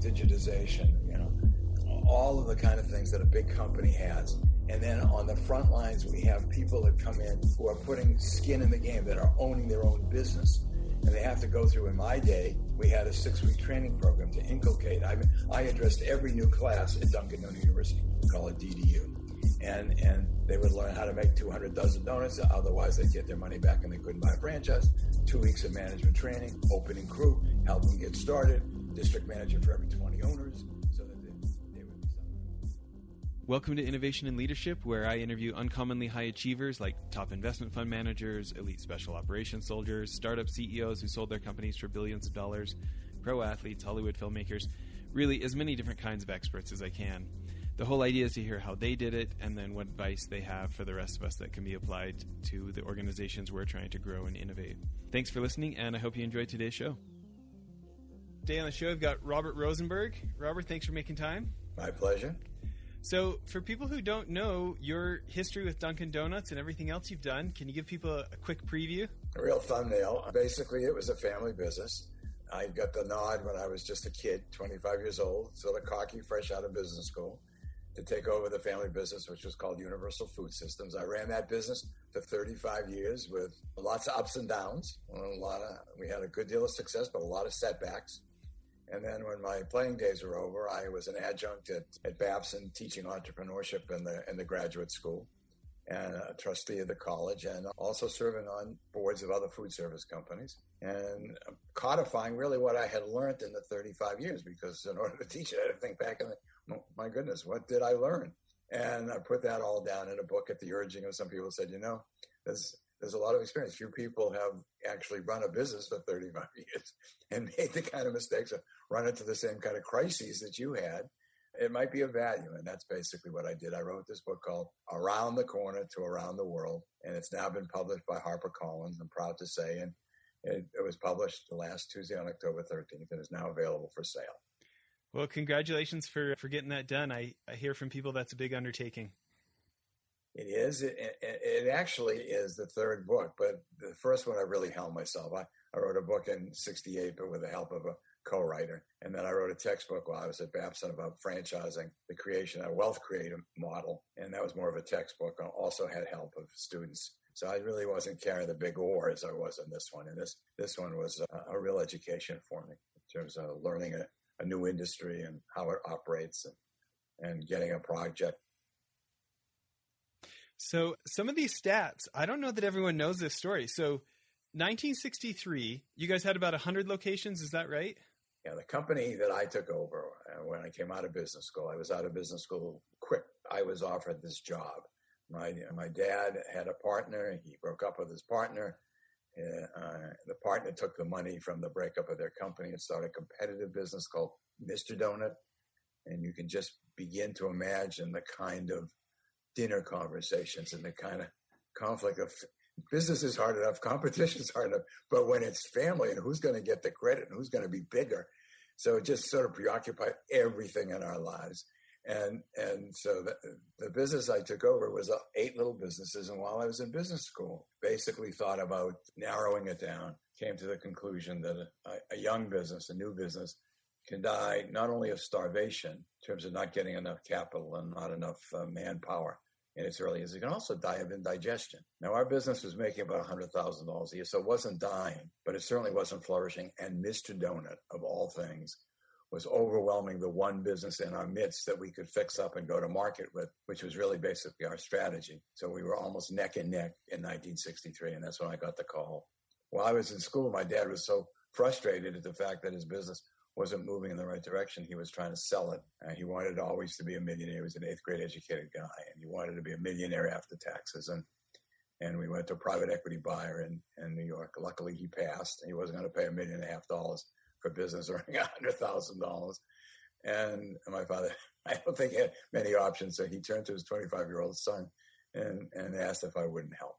digitization, you know, all of the kind of things that a big company has. And then on the front lines, we have people that come in who are putting skin in the game, that are owning their own business. And they have to go through, in my day, we had a six week training program to inculcate. I, I addressed every new class at Dunkin' University, we call it DDU. And, and they would learn how to make 200 dozen donuts, otherwise they'd get their money back and they couldn't buy a franchise. Two weeks of management training, opening crew, help them get started, district manager for every 20 owners. So that they, they would be Welcome to Innovation and Leadership, where I interview uncommonly high achievers like top investment fund managers, elite special operations soldiers, startup CEOs who sold their companies for billions of dollars, pro athletes, Hollywood filmmakers, really as many different kinds of experts as I can. The whole idea is to hear how they did it and then what advice they have for the rest of us that can be applied to the organizations we're trying to grow and innovate. Thanks for listening, and I hope you enjoyed today's show. Today on the show, I've got Robert Rosenberg. Robert, thanks for making time. My pleasure. So, for people who don't know your history with Dunkin' Donuts and everything else you've done, can you give people a, a quick preview? A real thumbnail. Basically, it was a family business. I got the nod when I was just a kid, 25 years old, sort of cocky, fresh out of business school, to take over the family business, which was called Universal Food Systems. I ran that business for 35 years with lots of ups and downs. A lot of, we had a good deal of success, but a lot of setbacks. And then when my playing days were over, I was an adjunct at, at Babson teaching entrepreneurship in the, in the graduate school and a trustee of the college and also serving on boards of other food service companies and codifying really what I had learned in the 35 years because in order to teach it, I had to think back and oh, my goodness, what did I learn? And I put that all down in a book at the urging of some people said, you know, there's, there's a lot of experience. Few people have actually run a business for 35 years and made the kind of mistakes of run into the same kind of crises that you had it might be a value. And that's basically what I did. I wrote this book called Around the Corner to Around the World, and it's now been published by HarperCollins, I'm proud to say. And it, it was published last Tuesday on October 13th and is now available for sale. Well, congratulations for, for getting that done. I, I hear from people that's a big undertaking. It is. It, it, it, actually is the third book, but the first one I really held myself. I, I wrote a book in 68, but with the help of a co-writer. And then I wrote a textbook while I was at Babson about franchising, the creation of a wealth creative model. And that was more of a textbook. I also had help of students. So I really wasn't carrying the big oar as I was in this one. And this, this one was a, a real education for me in terms of learning a, a new industry and how it operates and, and getting a project so some of these stats, I don't know that everyone knows this story. So 1963, you guys had about 100 locations, is that right? Yeah, the company that I took over uh, when I came out of business school, I was out of business school quick. I was offered this job. My my dad had a partner. He broke up with his partner. Uh, the partner took the money from the breakup of their company and started a competitive business called Mr. Donut. And you can just begin to imagine the kind of dinner conversations and the kind of conflict of business is hard enough, competition is hard enough, but when it's family and who's going to get the credit and who's going to be bigger, so it just sort of preoccupied everything in our lives. And and so the, the business I took over was uh, eight little businesses. And while I was in business school, basically thought about narrowing it down. Came to the conclusion that a, a young business, a new business, can die not only of starvation in terms of not getting enough capital and not enough uh, manpower, in its early years. You can also die of indigestion. Now, our business was making about $100,000 a year, so it wasn't dying, but it certainly wasn't flourishing. And Mr. Donut, of all things, was overwhelming the one business in our midst that we could fix up and go to market with, which was really basically our strategy. So we were almost neck and neck in 1963, and that's when I got the call. While I was in school, my dad was so frustrated at the fact that his business wasn't moving in the right direction. He was trying to sell it. Uh, he wanted always to be a millionaire. He was an eighth grade educated guy, and he wanted to be a millionaire after taxes. And and we went to a private equity buyer in, in New York. Luckily, he passed. He wasn't going to pay a million and a half dollars for business earning a hundred thousand dollars. And my father, I don't think had many options, so he turned to his 25 year old son and and asked if I wouldn't help.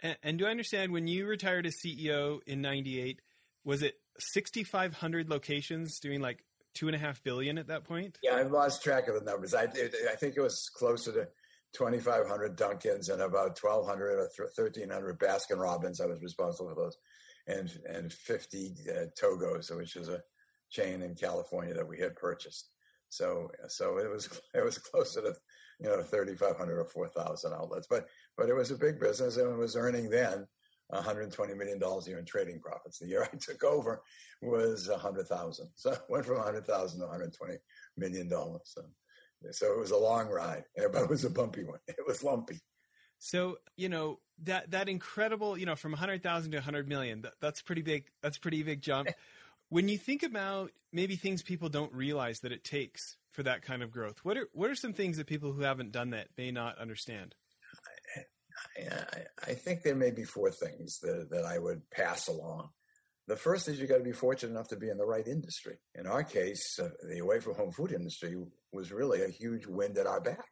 And, and do I understand when you retired as CEO in '98? Was it 6,500 locations doing like two and a half billion at that point? Yeah, I've lost track of the numbers. I, I think it was closer to 2,500 Dunkins and about 1,200 or 1,300 Baskin Robbins. I was responsible for those, and and 50 uh, Togo's, which is a chain in California that we had purchased. So so it was it was closer to you know 3,500 or 4,000 outlets, but but it was a big business and it was earning then 120 million dollars a year in trading profits. The year I took over was 100,000, so it went from 100,000 to 120 million dollars. So so it was a long ride, but it was a bumpy one. It was lumpy. So you know that that incredible you know from 100,000 to 100 million that, that's pretty big. That's pretty big jump. when you think about maybe things people don't realize that it takes for that kind of growth, what are what are some things that people who haven't done that may not understand? I, think there may be four things that, that I would pass along. The first is you got to be fortunate enough to be in the right industry. In our case, uh, the away from home food industry was really a huge wind at our back.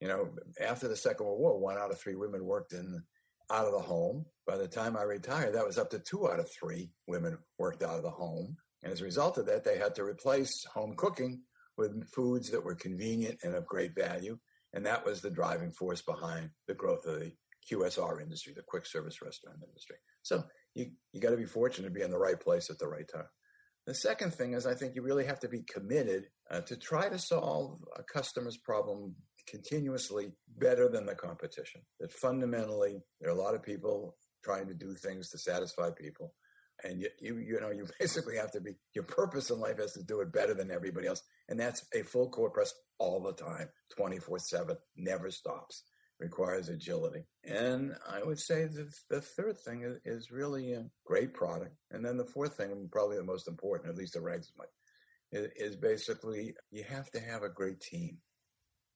You know, after the Second World War, one out of three women worked in out of the home. By the time I retired, that was up to two out of three women worked out of the home. And as a result of that, they had to replace home cooking with foods that were convenient and of great value. And that was the driving force behind the growth of the QSR industry, the quick service restaurant industry. So you, you got to be fortunate to be in the right place at the right time. The second thing is, I think you really have to be committed uh, to try to solve a customer's problem continuously better than the competition. That fundamentally, there are a lot of people trying to do things to satisfy people. And you, you, you know, you basically have to be, your purpose in life is to do it better than everybody else. And that's a full court press all the time, 24 7, never stops, requires agility. And I would say that the third thing is, is really a great product. And then the fourth thing, probably the most important, at least the ranks much, is, is basically you have to have a great team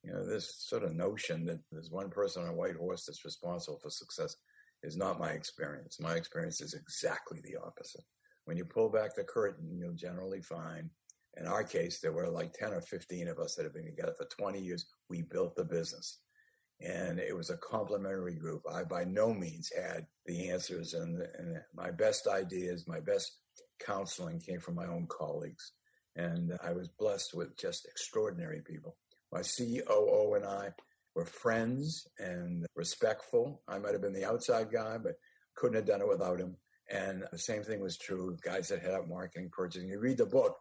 you know, this sort of notion that there's one person on a white horse that's responsible for success is not my experience. My experience is exactly the opposite. When you pull back the curtain, you'll generally find, in our case, there were like 10 or 15 of us that have been together for 20 years. We built the business. And it was a complementary group. I by no means had the answers, and, and my best ideas, my best counseling came from my own colleagues. And I was blessed with just extraordinary people. My COO and I were friends and respectful. I might have been the outside guy, but couldn't have done it without him. And the same thing was true of guys that head up marketing, purchasing. You read the book,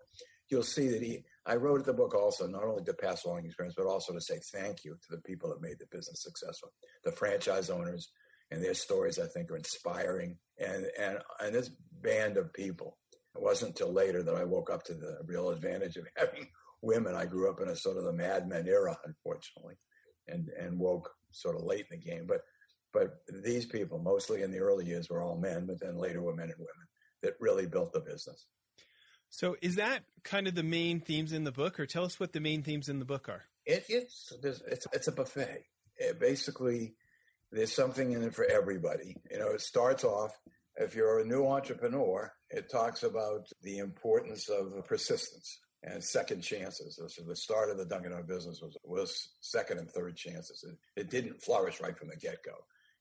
you'll see that he, I wrote the book also, not only to pass along experience, but also to say thank you to the people that made the business successful, the franchise owners, and their stories I think are inspiring. And and and this band of people. It wasn't until later that I woke up to the real advantage of having women. I grew up in a sort of the Mad Men era, unfortunately, and and woke sort of late in the game. But but these people, mostly in the early years, were all men, but then later were men and women that really built the business. So, is that kind of the main themes in the book, or tell us what the main themes in the book are? It, it's it's it's a buffet. It basically, there's something in it for everybody. You know, it starts off. If you're a new entrepreneur, it talks about the importance of persistence and second chances. So the start of the Dunkin' Donuts business was, was second and third chances. It, it didn't flourish right from the get go.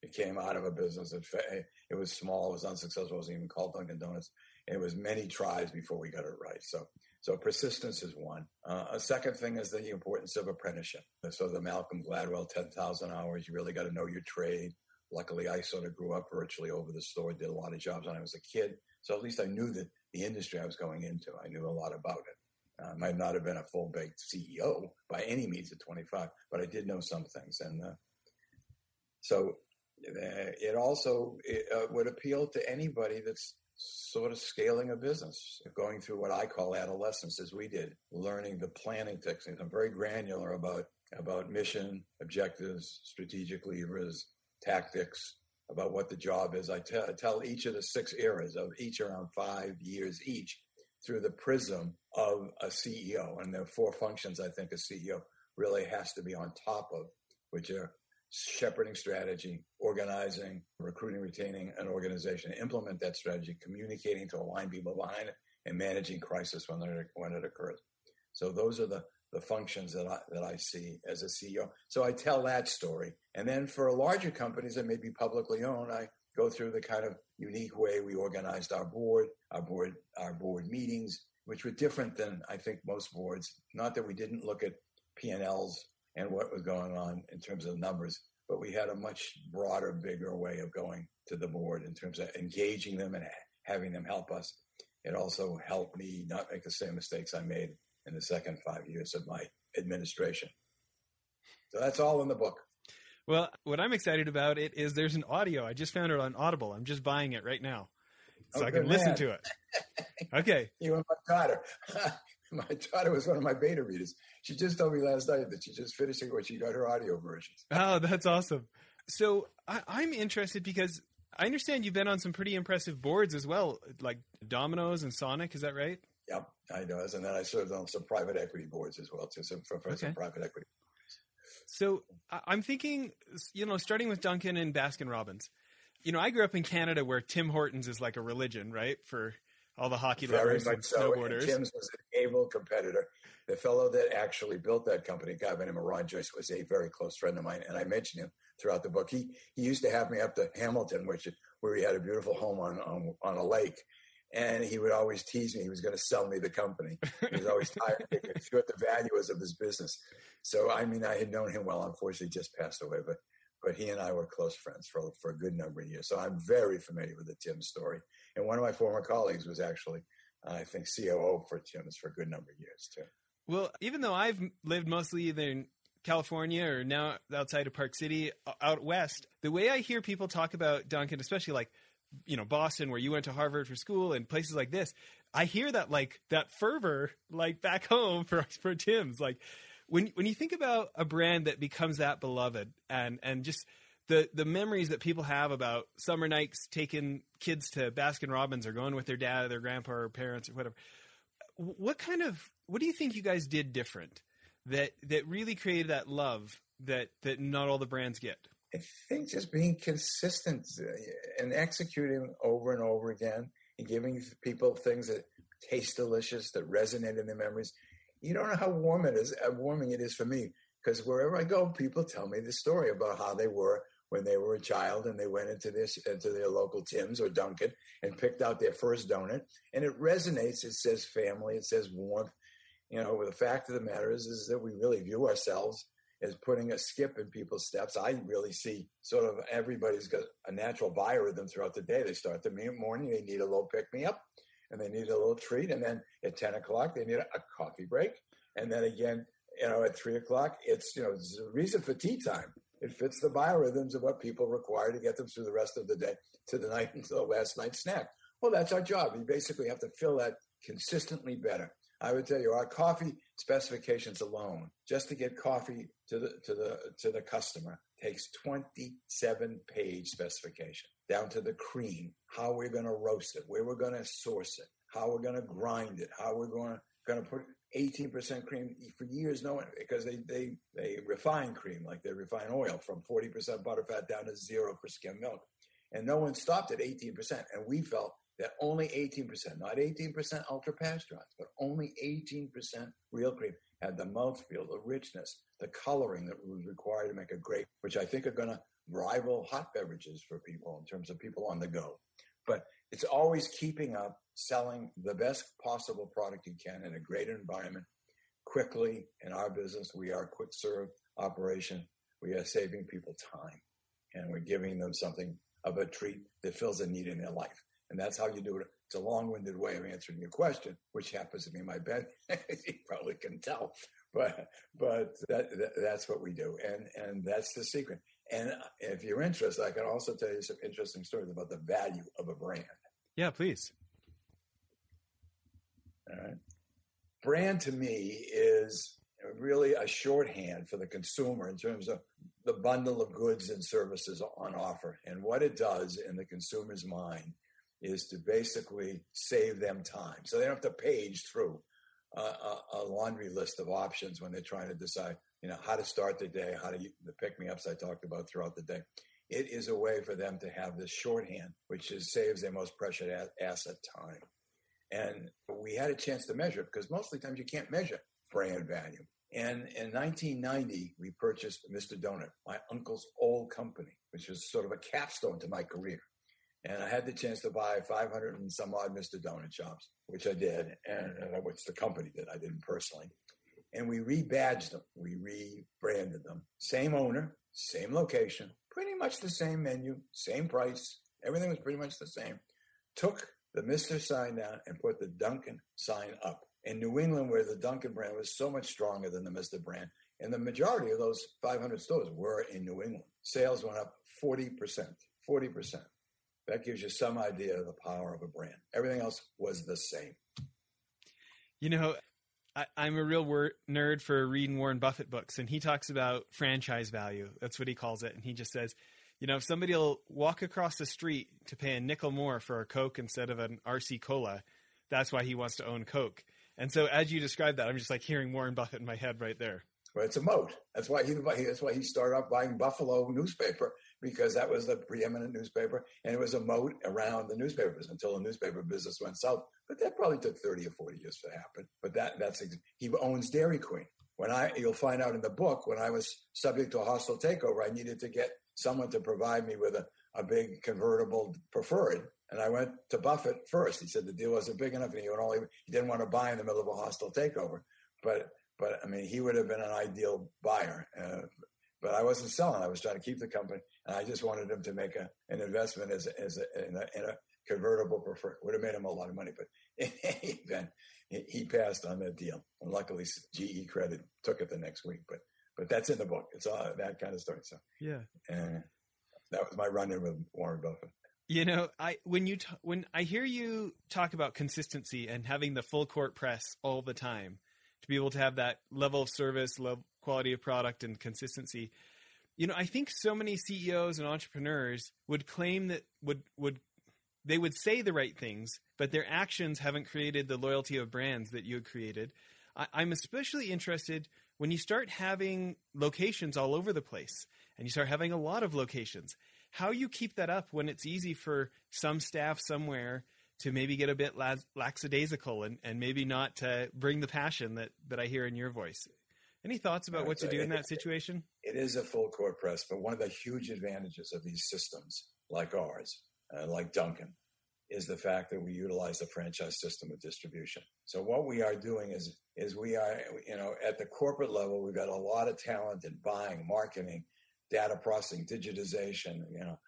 It came out of a business that it was small, it was unsuccessful, it wasn't even called Dunkin' Donuts. It was many tries before we got it right. So, so persistence is one. Uh, a second thing is the importance of apprenticeship. So the Malcolm Gladwell 10,000 hours, you really got to know your trade. Luckily, I sort of grew up virtually over the store, did a lot of jobs when I was a kid. So at least I knew that the industry I was going into, I knew a lot about it. I might not have been a full baked CEO by any means at 25, but I did know some things. And uh, so uh, it also it, uh, would appeal to anybody that's sort of scaling a business, going through what I call adolescence, as we did, learning the planning techniques. I'm very granular about about mission, objectives, strategic levers, tactics, about what the job is. I tell, tell each of the six eras of each around five years each through the prism of a CEO. And there are four functions I think a CEO really has to be on top of, which are shepherding strategy, organizing, recruiting, retaining an organization, implement that strategy, communicating to align people behind it, and managing crisis when when it occurs. So those are the, the functions that I, that I see as a CEO. So I tell that story. And then for larger companies that may be publicly owned, I go through the kind of unique way we organized our board, our board, our board meetings, which were different than I think most boards. Not that we didn't look at P&Ls and what was going on in terms of numbers, but we had a much broader, bigger way of going to the board in terms of engaging them and having them help us. it also helped me not make the same mistakes I made in the second five years of my administration. So that's all in the book. Well, what I'm excited about it is there's an audio. I just found it on Audible. I'm just buying it right now, so Oh, I can good listen to it. Okay. You and my daughter. my daughter was one of my beta readers. She just told me last night that she just finished it when she got her audio versions. Oh, that's awesome. So I, I'm interested because I understand you've been on some pretty impressive boards as well, like Domino's and Sonic. Is that right? Yep, I know. And then I served on some private equity boards as well, too, some for, for some private equity. So I'm thinking, you know, starting with Dunkin' and Baskin Robbins. You know, I grew up in Canada where Tim Hortons is like a religion, right? For all the hockey Very lovers and so. And snowboarders. Tim's was an able competitor. The fellow that actually built that company, a guy by the name of Ron Joyce, was a very close friend of mine, and I mentioned him throughout the book. He he used to have me up to Hamilton, which where he had a beautiful home on on, on a lake, and he would always tease me. He was going to sell me the company. He was always tired of what the value was of his business. So I mean, I had known him well. Unfortunately, he just passed away, but but he and I were close friends for for a good number of years. So I'm very familiar with the Tim story. And one of my former colleagues was actually, uh, I think, COO for Tim's for a good number of years too. Well, even though I've lived mostly either in California or now outside of Park City, out west, the way I hear people talk about Dunkin', especially like, you know, Boston, where you went to Harvard for school and places like this, I hear that like that fervor, like back home for for Tim's. Like when when you think about a brand that becomes that beloved and and just the the memories that people have about summer nights taking kids to Baskin Robbins or going with their dad or their grandpa or parents or whatever what kind of what do you think you guys did different that that really created that love that that not all the brands get I think just being consistent uh, and executing over and over again and giving people things that taste delicious, that resonate in their memories. You don't know how warm it is, how warming it is for me, because wherever I go, people tell me the story about how they were when they were a child and they went into this into their local Tim's or Dunkin' and picked out their first donut, and it resonates. It says family, it says warmth. You know, the fact of the matter is, is that we really view ourselves as putting a skip in people's steps. I really see sort of everybody's got a natural biorhythm throughout the day. They start the morning, they need a little pick me up and they need a little treat. And then at 10 o'clock, they need a, coffee break. And then again, you know, at three o'clock, it's, you know, it's a reason for tea time. It fits the biorhythms of what people require to get them through the rest of the day to the night until the last night's snack. Well, that's our job. You basically have to fill that consistently better. I would tell you our coffee specifications alone, just to get coffee to the to the to the customer, takes 27 page specification down to the cream, how we're going to roast it, where we're going to source it, how we're going to grind it, how we're going to going to put 18% cream for years no one because they they they refine cream like they refine oil from 40% butterfat down to zero for skim milk and no one stopped at 18% and we felt that only 18%, not 18% ultra pasteurized, but only 18% real cream had the mouthfeel, the richness, the coloring that was required to make a great, which I think are going to rival hot beverages for people in terms of people on the go. But it's always keeping up, selling the best possible product you can in a great environment quickly. In our business, we are a quick serve operation. We are saving people time and we're giving them something of a treat that fills a need in their life. And that's how you do it. It's a long-winded way of answering your question, which happens to be my bed. you probably can tell, but but that, that, that's what we do, and and that's the secret. And if you're interested, I can also tell you some interesting stories about the value of a brand. Yeah please All right, brand to me is really a shorthand for the consumer in terms of the bundle of goods and services on offer, and what it does in the consumer's mind is to basically save them time. So they don't have to page through a, a, laundry list of options when they're trying to decide, you know, how to start the day, how to the pick me ups I talked about throughout the day. It is a way for them to have this shorthand, which is, saves their most precious asset, time. And we had a chance to measure because most of the times you can't measure brand value. And in 1990, we purchased Mr. Donut, my uncle's old company, which was sort of a capstone to my career. And I had the chance to buy 500 and some odd Mr. Donut shops, which I did, and, and which the company did. I didn't personally. And we rebadged them, we rebranded them. Same owner, same location, pretty much the same menu, same price. Everything was pretty much the same. Took the Mr. sign down and put the Dunkin' sign up. In New England, where the Dunkin' brand was so much stronger than the Mr. brand, and the majority of those 500 stores were in New England, sales went up 40%. 40%. That gives you some idea of the power of a brand. Everything else was the same. You know, I, am a real word, nerd for reading Warren Buffett books, and he talks about franchise value. That's what he calls it. And he just says, you know, if somebody will walk across the street to pay a nickel more for a Coke instead of an RC Cola, that's why he wants to own Coke. And so, as you describe that, I'm just like hearing Warren Buffett in my head right there. Well, it's a moat. That's why he. That's why he started off buying Buffalo newspaper because that was the preeminent newspaper, and it was a moat around the newspapers until the newspaper business went south. But that probably took thirty or forty years to happen. But that that's he owns Dairy Queen. When I you'll find out in the book when I was subject to a hostile takeover, I needed to get someone to provide me with a, a big convertible preferred. And I went to Buffett first. He said the deal wasn't big enough, and he would only he didn't want to buy in the middle of a hostile takeover. But but I mean, he would have been an ideal buyer. Uh, but I wasn't selling. I was trying to keep the company, and I just wanted him to make a, an investment as, as a, in, a, in a convertible preferred. Would have made him a lot of money, but in any event, he passed on that deal. And luckily, GE Credit took it the next week. But but that's in the book. It's all that kind of story. So yeah, and that was my run in with Warren Buffett. You know, I when you t- when I hear you talk about consistency and having the full court press all the time, to be able to have that level of service, level, quality of product, and consistency. You know, I think so many CEOs and entrepreneurs would claim that would would they would say the right things, but their actions haven't created the loyalty of brands that you created. I, I'm especially interested when you start having locations all over the place and you start having a lot of locations. How you keep that up when it's easy for some staff somewhere to maybe get a bit lackadaisical and, and maybe not to bring the passion that, that I hear in your voice. Any thoughts about what to do in that situation? It is a full court press, but one of the huge advantages of these systems like ours, uh, like Dunkin', is the fact that we utilize the franchise system of distribution. So what we are doing is is we are you know at the corporate level we've got a lot of talent in buying, marketing, data processing, digitization, you know,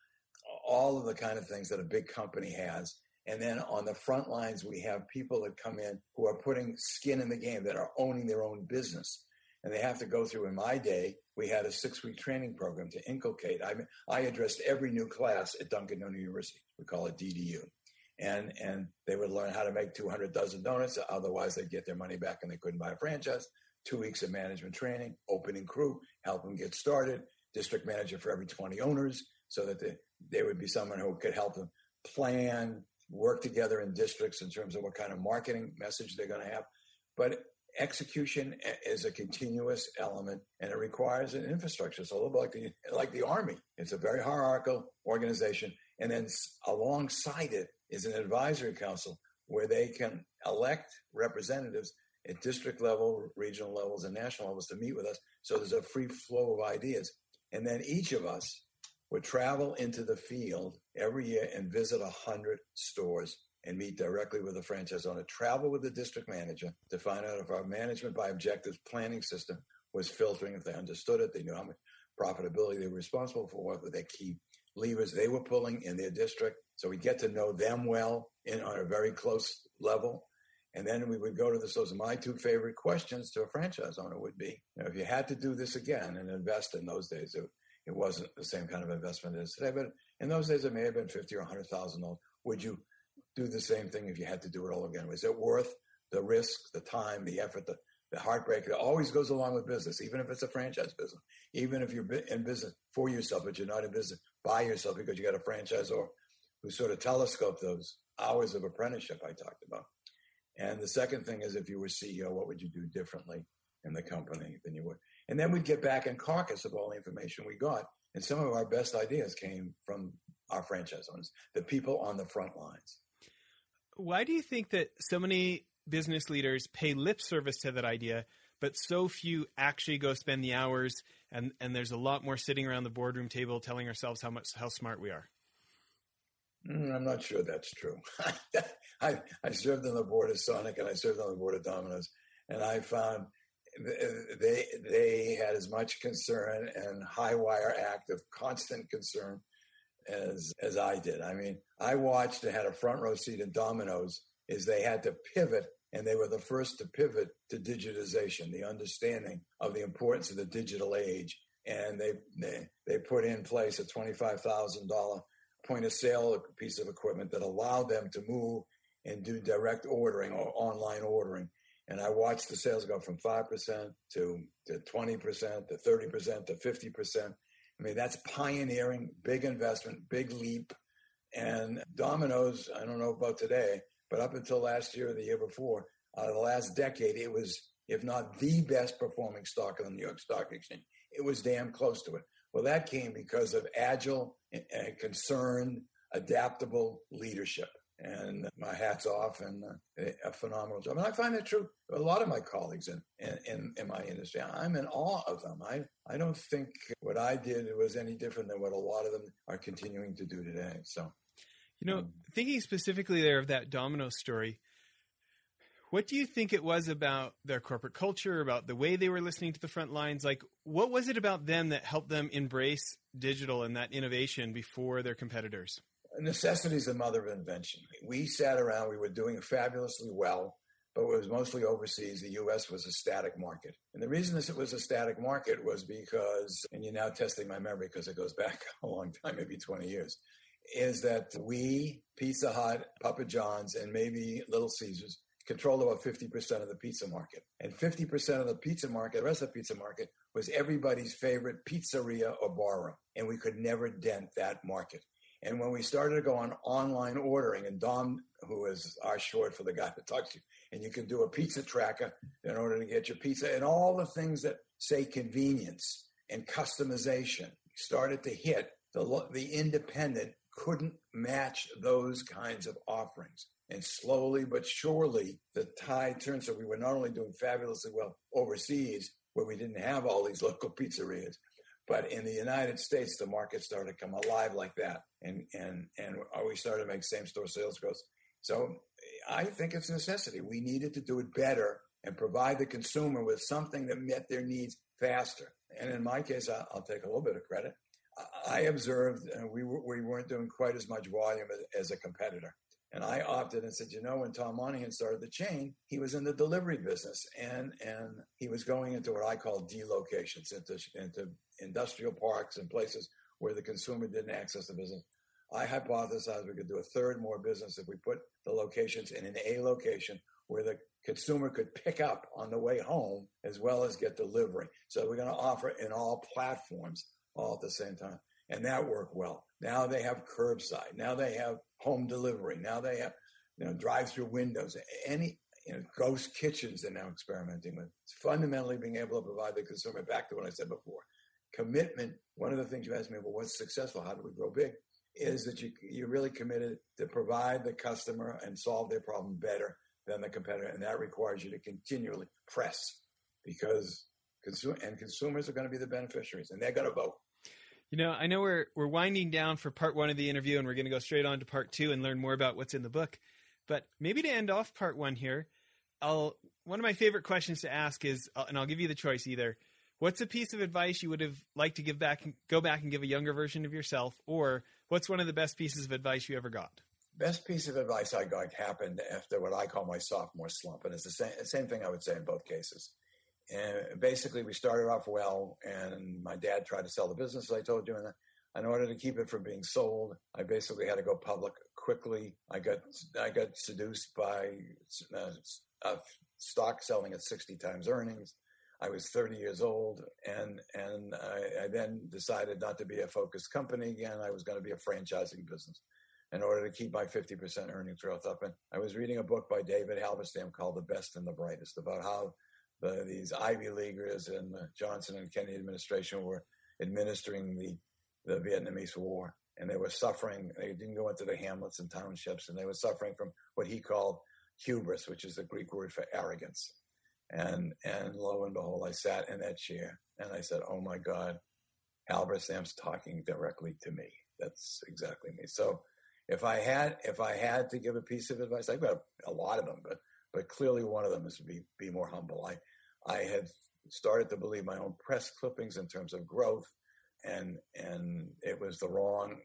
all of the kind of things that a big company has and then on the front lines, we have people that come in who are putting skin in the game, that are owning their own business. And they have to go through, in my day, we had a six week training program to inculcate. I, mean, I addressed every new class at Dunkin' Donut University. We call it DDU. And, and they would learn how to make 200 dozen donuts. Otherwise, they'd get their money back and they couldn't buy a franchise. Two weeks of management training, opening crew, help them get started, district manager for every 20 owners so that they, they would be someone who could help them plan, work together in districts in terms of what kind of marketing message they're going to have. But execution is a continuous element and it requires an infrastructure. It's a little bit like the, like the army. It's a very hierarchical organization. And then alongside it is an advisory council where they can elect representatives at district level, regional levels, and national levels to meet with us. So there's a free flow of ideas. And then each of us would travel into the field every year and visit 100 stores and meet directly with the franchise owner, travel with the district manager to find out if our management by objectives planning system was filtering, if they understood it, they knew how much profitability they were responsible for, what were their key levers they were pulling in their district. So we get to know them well in on a very close level. And then we would go to the stores. My two favorite questions to a franchise owner would be, you know, if you had to do this again and invest in those days, it, it wasn't the same kind of investment as today. But in those days, it may have been fifty or hundred thousand dollars. Would you do the same thing if you had to do it all again? Was it worth the risk, the time, the effort, the, the heartbreak that always goes along with business, even if it's a franchise business, even if you're in business for yourself, but you're not in business by yourself because you got a franchise or who sort of telescope those hours of apprenticeship I talked about. And the second thing is if you were CEO, what would you do differently in the company than you would? And then we'd get back and caucus of all the information we got. And some of our best ideas came from our franchise owners, the people on the front lines. Why do you think that so many business leaders pay lip service to that idea, but so few actually go spend the hours and, and there's a lot more sitting around the boardroom table telling ourselves how much how smart we are? Mm, I'm not sure that's true. I, I served on the board of Sonic and I served on the board of Domino's, and I found they they had as much concern and high wire act of constant concern as as I did. I mean, I watched and had a front row seat in Domino's is they had to pivot and they were the first to pivot to digitization, the understanding of the importance of the digital age. And they they, they put in place a twenty five thousand dollar point of sale piece of equipment that allowed them to move and do direct ordering or online ordering. And I watched the sales go from 5% to, to 20% to 30% to 50%. I mean, that's pioneering, big investment, big leap. And Domino's, I don't know about today, but up until last year or the year before, uh, the last decade, it was, if not the best performing stock on the New York Stock Exchange. It was damn close to it. Well, that came because of agile and concerned, adaptable leadership. And my hat's off and uh, a phenomenal job. And I find that true. A lot of my colleagues in, in, in my industry, I'm in awe of them. I, I don't think what I did was any different than what a lot of them are continuing to do today. So, you know, um, thinking specifically there of that domino story, what do you think it was about their corporate culture, about the way they were listening to the front lines? Like, what was it about them that helped them embrace digital and that innovation before their competitors? Necessity is the mother of invention. We sat around, we were doing fabulously well, but it was mostly overseas. The US was a static market. And the reason this was a static market was because, and you're now testing my memory because it goes back a long time, maybe 20 years, is that we, Pizza Hut, Papa John's, and maybe Little Caesars, controlled about 50% of the pizza market. And 50% of the pizza market, the rest of the pizza market, was everybody's favorite pizzeria or bar And we could never dent that market. And when we started to go on online ordering, and Dom, who is our short for the guy that talks to you, and you can do a pizza tracker in order to get your pizza, and all the things that say convenience and customization started to hit, the, the independent couldn't match those kinds of offerings. And slowly but surely, the tide turned. So we were not only doing fabulously well overseas, where we didn't have all these local pizzerias, but in the United States, the market started to come alive like that, and and and we started to make same store sales growth. So I think it's a necessity. We needed to do it better and provide the consumer with something that met their needs faster. And in my case, I'll take a little bit of credit. I observed we, we weren't doing quite as much volume as a competitor. And I opted and said, you know, when Tom Monaghan started the chain, he was in the delivery business and and he was going into what I call delocations, into, into industrial parks and places where the consumer didn't access the business. I hypothesized we could do a third more business if we put the locations in an A location where the consumer could pick up on the way home as well as get delivery. So we're going to offer in all platforms all at the same time. And that worked well. Now they have curbside. Now they have home delivery. Now they have, you know, drive-through windows. Any, you know, ghost kitchens they're now experimenting with. It's fundamentally being able to provide the consumer back to what I said before. Commitment. One of the things you asked me, well, what's successful? How do we grow big? Is that you you're really committed to provide the customer and solve their problem better than the competitor, and that requires you to continually press because consumer and consumers are going to be the beneficiaries, and they're going to vote. You know, I know we're we're winding down for part one of the interview, and we're going to go straight on to part two and learn more about what's in the book. But maybe to end off part one here, I'll one of my favorite questions to ask is, uh, and I'll give you the choice either. What's a piece of advice you would have liked to give back, go back and give a younger version of yourself, or what's one of the best pieces of advice you ever got? Best piece of advice I got happened after what I call my sophomore slump, and it's the same, same thing I would say in both cases. And basically, we started off well, and my dad tried to sell the business, as I told you. And in order to keep it from being sold, I basically had to go public quickly. I got I got seduced by uh, a stock selling at 60 times earnings. I was 30 years old, and and I, I then decided not to be a focused company again. I was going to be a franchising business in order to keep my 50% earnings growth up. And I was reading a book by David Halberstam called The Best and the Brightest about how the, these Ivy Leaguers and the Johnson and Kennedy administration were administering the, the Vietnamese War. And they were suffering, they didn't go into the hamlets and townships, and they were suffering from what he called hubris, which is the Greek word for arrogance. And, and lo and behold, I sat in that chair and I said, Oh my God, Halberstam's talking directly to me. That's exactly me. So if I had, if I had to give a piece of advice, I've got a, a lot of them, but but clearly one of them is to be be more humble. I I had started to believe my own press clippings in terms of growth, and and it was the wrong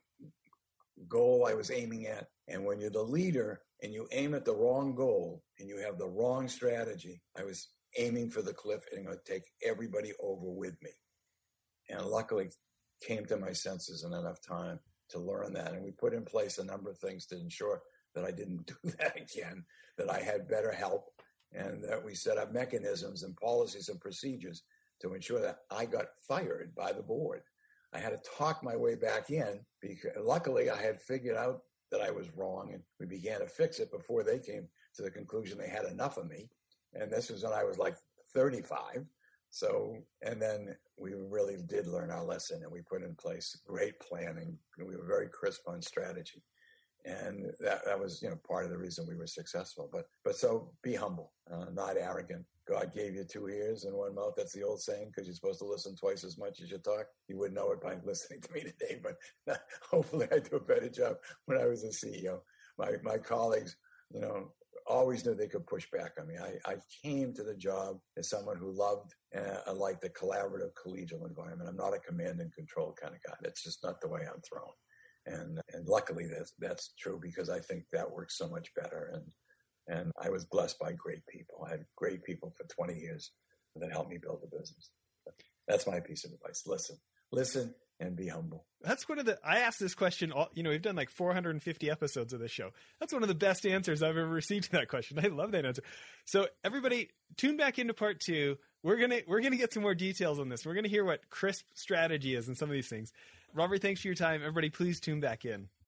goal I was aiming at. And when you're the leader and you aim at the wrong goal and you have the wrong strategy, I was aiming for the cliff and going to take everybody over with me. And luckily came to my senses in enough time to learn that. And we put in place a number of things to ensure that I didn't do that again, that I had better help, and that we set up mechanisms and policies and procedures to ensure that I got fired by the board. I had to talk my way back in because luckily I had figured out that I was wrong and we began to fix it before they came to the conclusion they had enough of me. And this was when I was like 35. So, and then we really did learn our lesson and we put in place great planning. We were very crisp on strategy. And that, that was, you know, part of the reason we were successful. But, but so be humble, uh, not arrogant. God gave you two ears and one mouth. That's the old saying because you're supposed to listen twice as much as you talk. You wouldn't know it by listening to me today, but hopefully I do a better job when I was a CEO. My, my colleagues, you know, always knew they could push back on me. I, I came to the job as someone who loved uh, liked the collaborative, collegial environment. I'm not a command and control kind of guy. That's just not the way I'm thrown. And and luckily that's that's true because I think that works so much better. And and I was blessed by great people. I had great people for 20 years that helped me build the business. That's my piece of advice. Listen, listen, and be humble. That's one of the. I asked this question. You know, we've done like 450 episodes of this show. That's one of the best answers I've ever received to that question. I love that answer. So everybody, tune back into part two. We're gonna we're gonna get some more details on this. We're gonna hear what crisp strategy is and some of these things. Robert, thanks for your time. Everybody, please tune back in.